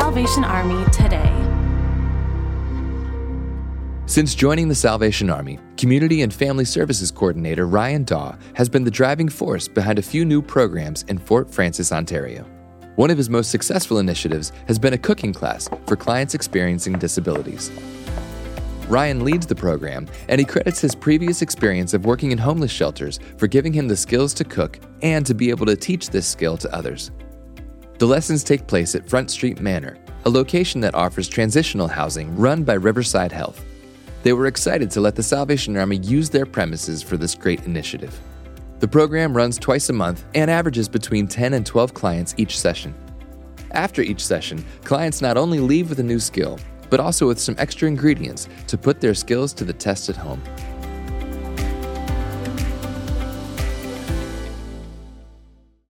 Salvation Army today. Since joining the Salvation Army, Community and Family Services Coordinator Ryan Daw has been the driving force behind a few new programs in Fort Frances, Ontario. One of his most successful initiatives has been a cooking class for clients experiencing disabilities. Ryan leads the program, and he credits his previous experience of working in homeless shelters for giving him the skills to cook and to be able to teach this skill to others. The lessons take place at Front Street Manor, a location that offers transitional housing run by Riverside Health. They were excited to let the Salvation Army use their premises for this great initiative. The program runs twice a month and averages between 10 and 12 clients each session. After each session, clients not only leave with a new skill, but also with some extra ingredients to put their skills to the test at home.